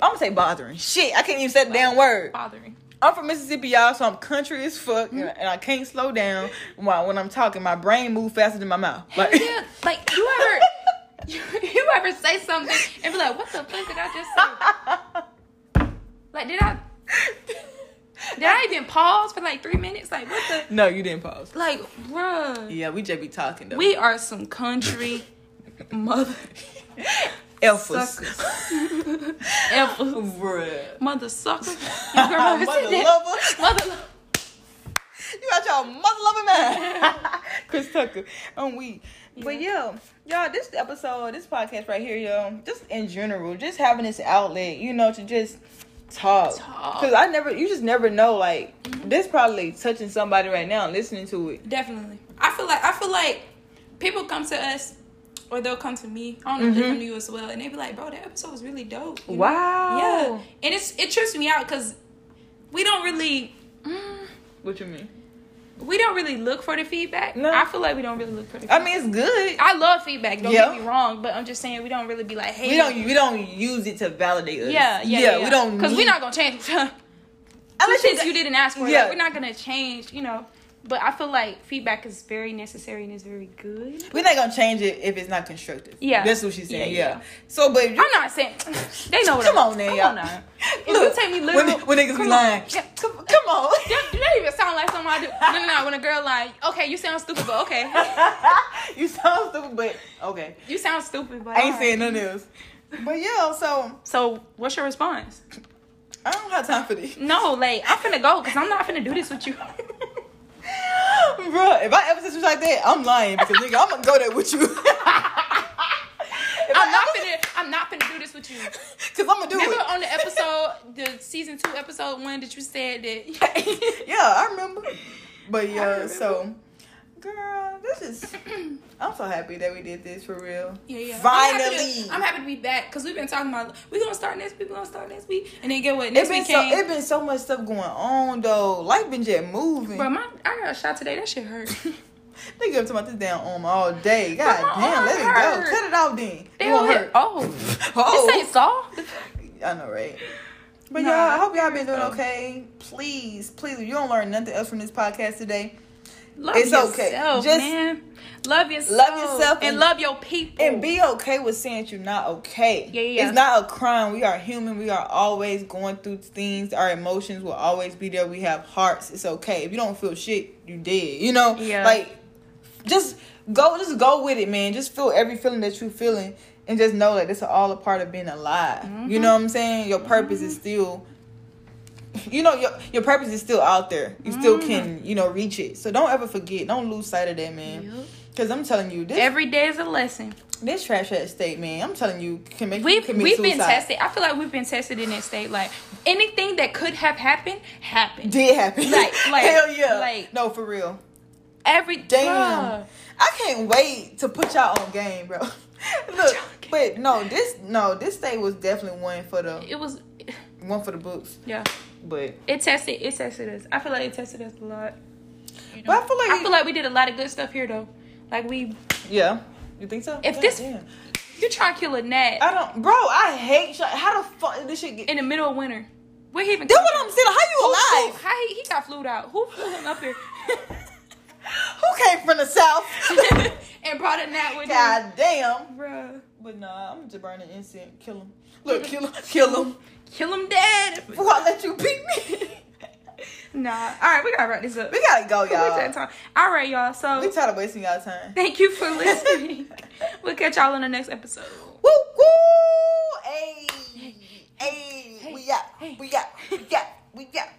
I'm gonna say bothering. Shit, I can't even say the damn word. Bothering. I'm from Mississippi, y'all, so I'm country as fuck, and I can't slow down while when I'm talking. My brain move faster than my mouth. Like, yeah. Like you ever you, you ever say something and be like, what the fuck did I just say? Like did I did I even pause for like three minutes? Like what the no, you didn't pause. like bruh. Yeah, we just be talking though. We are some country mother Alphas. Bruh. Mother sucker. Mother lover. Mother lo- You got your mother loving man. Chris Tucker. On we. But yo, y'all, this episode, this podcast right here, yo, just in general, just having this outlet, you know, to just talk. Talk. Cause I never, you just never know. Like mm-hmm. this probably touching somebody right now, listening to it. Definitely. I feel like I feel like people come to us or they'll come to me. I don't know if they Mhm. come to you as well, and they'd be like, "Bro, that episode was really dope." you know? Wow. Yeah, and it's it trips me out because we don't really. Mm, What you mean? we don't really look for the feedback. No. I feel like we don't really look for the I mean, it's good. I love feedback, don't Yeah. get me wrong, but I'm just saying we don't really be like, hey, we don't. We don't use it to validate us. yeah, yeah, yeah, We don't because need- we're not gonna change. Unless since you didn't ask for it, Yeah. like, we're not gonna change, you know. But I feel like feedback is very necessary and is very good. We're not gonna change it if it's not constructive. Yeah. that's what she's saying. Yeah, Yeah. yeah. So, but I'm not saying they know what Come I'm, on, now, Come on now. If Look, you take me when- when niggas be come on. lying. Yeah, come, come on. that, that even sound like something I do. No, no, no. When a girl like, okay, you sound stupid, but okay, you sound stupid, but okay. you sound stupid, but I ain't alright. saying of this. But yeah, so So, what's your response? I don't have time for this. No, like I'm finna go because I'm not finna do this with you. Bro, if I ever say something like that, I'm lying because nigga, I'm gonna go there with you. I'm not finna. I'm not finna do this with you. Cause I'm gonna do Remember it. on the episode, the season two episode one that you said that. Yeah, I remember. But yeah, remember. so girl, this is. I'm so happy that we did this for real. Yeah, yeah. Finally, I'm happy to, I'm happy to be back because we've been talking about we're gonna start next week. We're gonna start next week, and then get what next week so came. it been so much stuff going on though. Life been just moving. Bro, my I got a shot today. That shit hurt. Nigga talking about this damn arm all day. God my damn, let it go. Cut it off then. It They won't hurt. hurt. Oh, Oh. this ain't oh. soft. I know, right? But Nah, y'all, I hope y'all been doing okay. Please, please, if you don't learn nothing else from this podcast today, Love It's yourself, okay. Just- man. Love yourself. Love yourself and, and- love your people. and be okay with saying that you're not okay. Yeah, yeah. It's not a crime. We are human. We are always going through things. Our emotions will always be there. We have hearts. It's okay. If you don't feel shit, you dead. You know? Yeah. Like, just go, just go with it, man. Just feel every feeling that you're feeling, and just know that this is all a part of being alive. Mm-hmm. You know what I'm saying? Your purpose is still. You know your your purpose is still out there. You still Mm-hmm. can you know reach it. So don't ever forget. Don't lose sight of that, man. Yup. Cause I'm telling you, this Every day is a lesson. this trash ass state, man. I'm telling you, can make We've commit we've suicide. been tested. I feel like we've been tested in that state. Like anything that could have happened happened. Did happen. Like- like- hell yeah. like- no, for real. Every Damn. Bruh. I can't wait to put y'all on game, bro. Look, but no, this no, this state was definitely one for the It was one for the books. yeah. But It tested it tested us. I feel like it tested us a lot. You But I feel like I feel like we did a lot of good stuff here though. Like we yeah, you think so? If God this- damn. you try to kill a gnat I don't, bro. I hate how the fuck did this shit get. in the middle of winter. Where he even That's what? I'm saying. How you Who alive? How he, he got flued out? Who flew him up here Who came from the south? and brought a gnat with him? God damn. Bruh. But nah, I'm just burning incense. Kill him. Look, kill him. Kill him. Kill him dead. Before I let you beat me. Nah. All right, we gotta wrap this up. we gotta go, y'all. All right, y'all. So We tired of wasting y'all time. thank you for listening. we'll catch y'all in the next episode. Woo woo! Hey, hey, we out, hey. we out, we out.